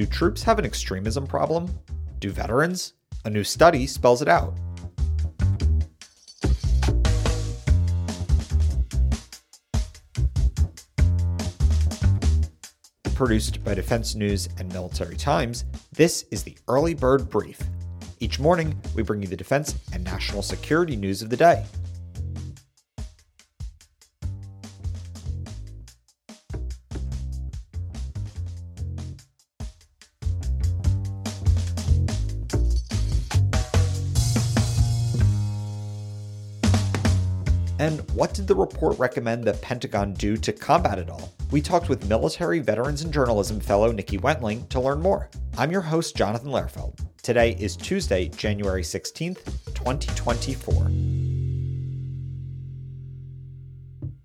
Do troops have an extremism problem? Do veterans? A new study spells it out. Produced by Defense News and Military Times, this is the Early Bird Brief. Each morning, we bring you the defense and national security news of the day. And what did the report recommend the Pentagon do to combat it all? We talked with military veterans and journalism fellow Nikki Wentling to learn more. I'm your host, Jonathan Lehrfeld. Today is Tuesday, January 16th, 2024.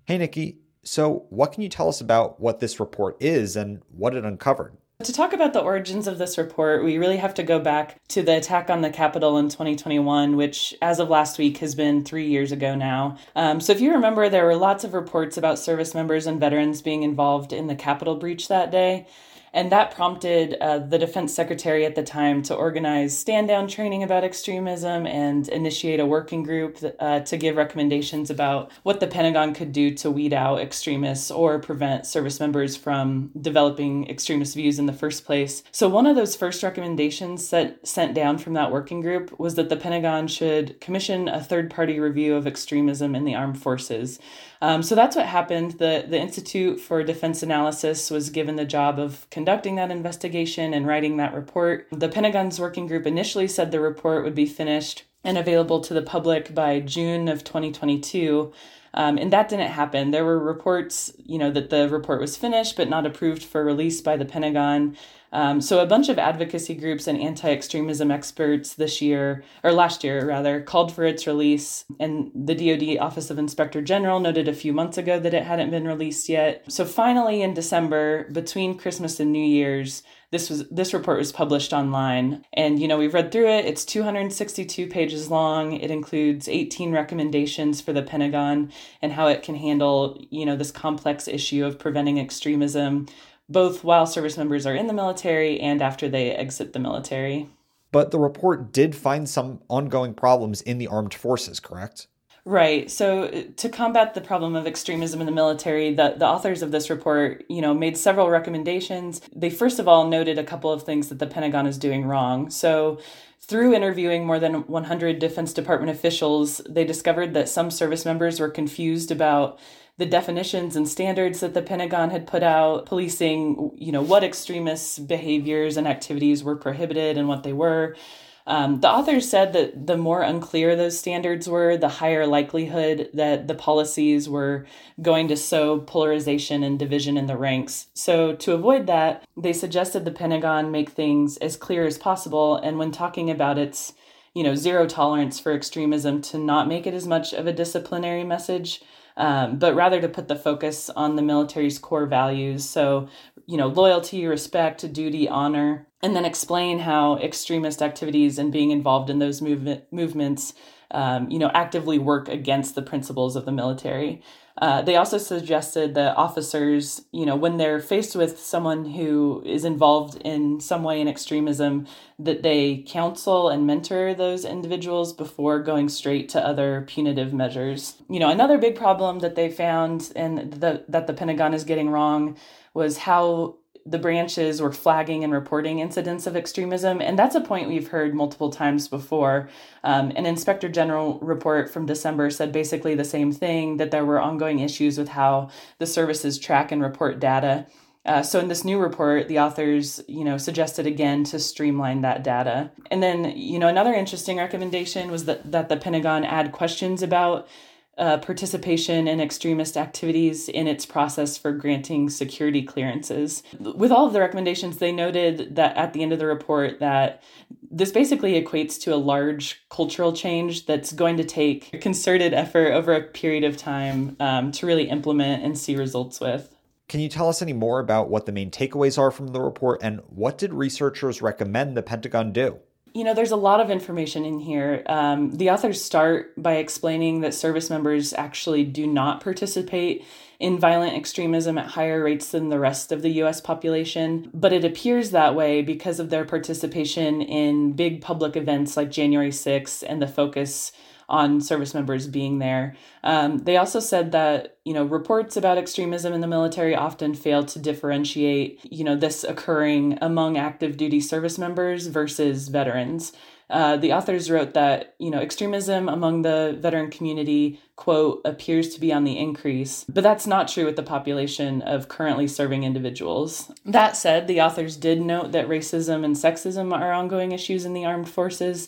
Hey, Nikki. So, what can you tell us about what this report is and what it uncovered? To talk about the origins of this report, we really have to go back to the attack on the Capitol in 2021, which, as of last week, has been three years ago now. Um, so, if you remember, there were lots of reports about service members and veterans being involved in the Capitol breach that day. And that prompted uh, the defense secretary at the time to organize stand down training about extremism and initiate a working group uh, to give recommendations about what the Pentagon could do to weed out extremists or prevent service members from developing extremist views in the first place. So, one of those first recommendations set, sent down from that working group was that the Pentagon should commission a third party review of extremism in the armed forces. Um, so that's what happened. The, the Institute for Defense Analysis was given the job of conducting that investigation and writing that report. The Pentagon's working group initially said the report would be finished and available to the public by June of 2022. Um, and that didn't happen. There were reports, you know, that the report was finished but not approved for release by the Pentagon. Um, so a bunch of advocacy groups and anti-extremism experts this year, or last year rather, called for its release. And the DoD Office of Inspector General noted a few months ago that it hadn't been released yet. So finally, in December, between Christmas and New Year's, this was this report was published online and you know we've read through it it's 262 pages long it includes 18 recommendations for the pentagon and how it can handle you know this complex issue of preventing extremism both while service members are in the military and after they exit the military. But the report did find some ongoing problems in the armed forces, correct? Right. So uh, to combat the problem of extremism in the military, the, the authors of this report, you know, made several recommendations. They first of all noted a couple of things that the Pentagon is doing wrong. So through interviewing more than 100 Defense Department officials, they discovered that some service members were confused about the definitions and standards that the Pentagon had put out, policing, you know, what extremist behaviors and activities were prohibited and what they were. Um, the authors said that the more unclear those standards were, the higher likelihood that the policies were going to sow polarization and division in the ranks. So, to avoid that, they suggested the Pentagon make things as clear as possible. And when talking about its, you know, zero tolerance for extremism, to not make it as much of a disciplinary message um, but rather to put the focus on the military's core values. So, you know, loyalty, respect, duty, honor, and then explain how extremist activities and being involved in those movement, movements, um, you know, actively work against the principles of the military. Uh, they also suggested that officers, you know, when they're faced with someone who is involved in some way in extremism, that they counsel and mentor those individuals before going straight to other punitive measures. You know, another big problem that they found and the, that the Pentagon is getting wrong was how the branches were flagging and reporting incidents of extremism. And that's a point we've heard multiple times before. Um, an inspector general report from December said basically the same thing that there were ongoing issues with how the services track and report data. Uh, so in this new report, the authors, you know, suggested again to streamline that data. And then, you know, another interesting recommendation was that that the Pentagon add questions about uh, participation in extremist activities in its process for granting security clearances. With all of the recommendations, they noted that at the end of the report that this basically equates to a large cultural change that's going to take a concerted effort over a period of time um, to really implement and see results with. Can you tell us any more about what the main takeaways are from the report and what did researchers recommend the Pentagon do? You know, there's a lot of information in here. Um, the authors start by explaining that service members actually do not participate in violent extremism at higher rates than the rest of the US population, but it appears that way because of their participation in big public events like January 6th and the focus on service members being there. Um, they also said that you know reports about extremism in the military often fail to differentiate you know this occurring among active duty service members versus veterans. Uh, the authors wrote that you know extremism among the veteran community quote appears to be on the increase but that's not true with the population of currently serving individuals that said the authors did note that racism and sexism are ongoing issues in the armed forces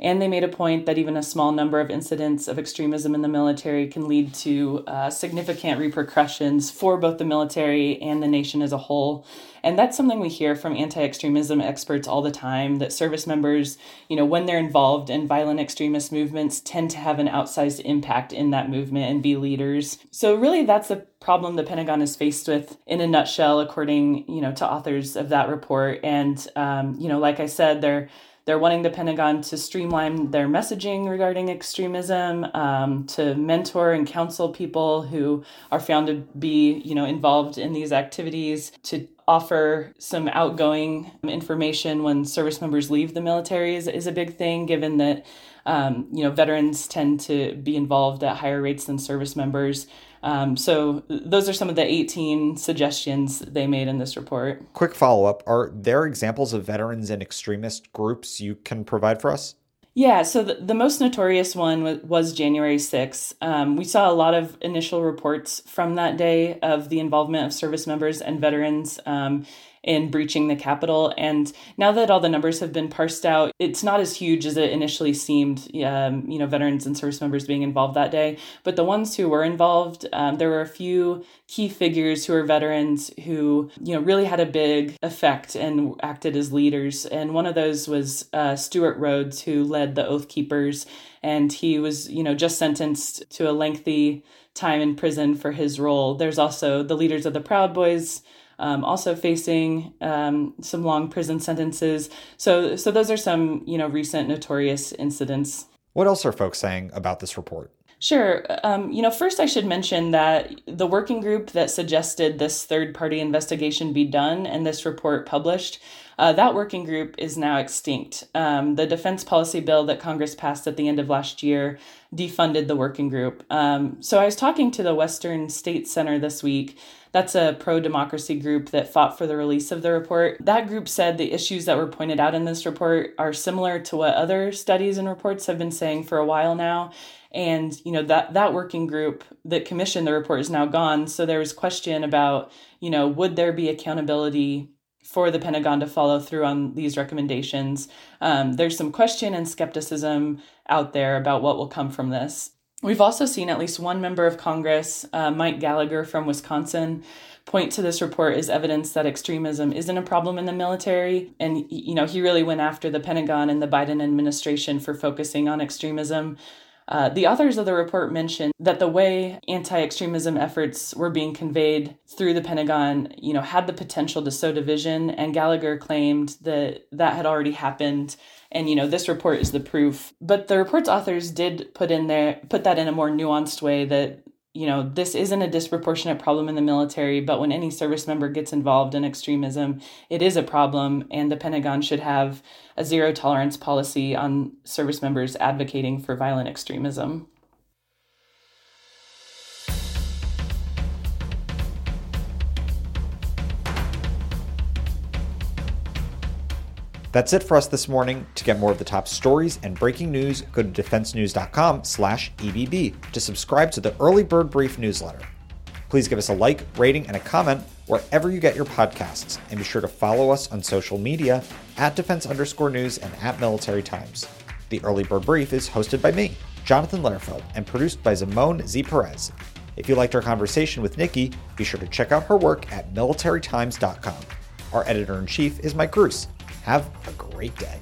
and they made a point that even a small number of incidents of extremism in the military can lead to uh, significant repercussions for both the military and the nation as a whole. And that's something we hear from anti extremism experts all the time that service members, you know, when they're involved in violent extremist movements, tend to have an outsized impact in that movement and be leaders. So, really, that's the problem the Pentagon is faced with in a nutshell, according, you know, to authors of that report. And, um, you know, like I said, they're they're wanting the Pentagon to streamline their messaging regarding extremism, um, to mentor and counsel people who are found to be, you know, involved in these activities, to offer some outgoing information when service members leave the military is, is a big thing, given that um, you know veterans tend to be involved at higher rates than service members. Um, so those are some of the 18 suggestions they made in this report. Quick follow up Are there examples of veterans and extremist groups you can provide for us? Yeah, so the, the most notorious one was, was January 6th. Um, we saw a lot of initial reports from that day of the involvement of service members and veterans. Um, in breaching the Capitol. And now that all the numbers have been parsed out, it's not as huge as it initially seemed, um, you know, veterans and service members being involved that day. But the ones who were involved, um, there were a few key figures who are veterans who, you know, really had a big effect and acted as leaders. And one of those was uh, Stewart Rhodes, who led the Oath Keepers. And he was, you know, just sentenced to a lengthy time in prison for his role. There's also the leaders of the Proud Boys um, also facing um, some long prison sentences. So, so those are some you know recent notorious incidents. What else are folks saying about this report? Sure. Um, you know, first I should mention that the working group that suggested this third party investigation be done and this report published, uh, that working group is now extinct. Um, the defense policy bill that Congress passed at the end of last year defunded the working group. Um, so I was talking to the Western States Center this week that's a pro democracy group that fought for the release of the report. That group said the issues that were pointed out in this report are similar to what other studies and reports have been saying for a while now. And you know that that working group that commissioned the report is now gone. So there was question about you know would there be accountability for the Pentagon to follow through on these recommendations. Um, there's some question and skepticism out there about what will come from this. We've also seen at least one member of Congress, uh, Mike Gallagher from Wisconsin, point to this report as evidence that extremism isn't a problem in the military. And, you know, he really went after the Pentagon and the Biden administration for focusing on extremism. Uh, the authors of the report mentioned that the way anti-extremism efforts were being conveyed through the Pentagon, you know, had the potential to sow division. And Gallagher claimed that that had already happened and you know this report is the proof but the report's authors did put in there put that in a more nuanced way that you know this isn't a disproportionate problem in the military but when any service member gets involved in extremism it is a problem and the pentagon should have a zero tolerance policy on service members advocating for violent extremism That's it for us this morning. To get more of the top stories and breaking news, go to defensenews.com slash EBB to subscribe to the Early Bird Brief newsletter. Please give us a like, rating, and a comment wherever you get your podcasts, and be sure to follow us on social media at defense underscore news and at military times. The Early Bird Brief is hosted by me, Jonathan Lehrfeld, and produced by Zamone Z. Perez. If you liked our conversation with Nikki, be sure to check out her work at militarytimes.com. Our editor in chief is Mike Gruss. Have a great day.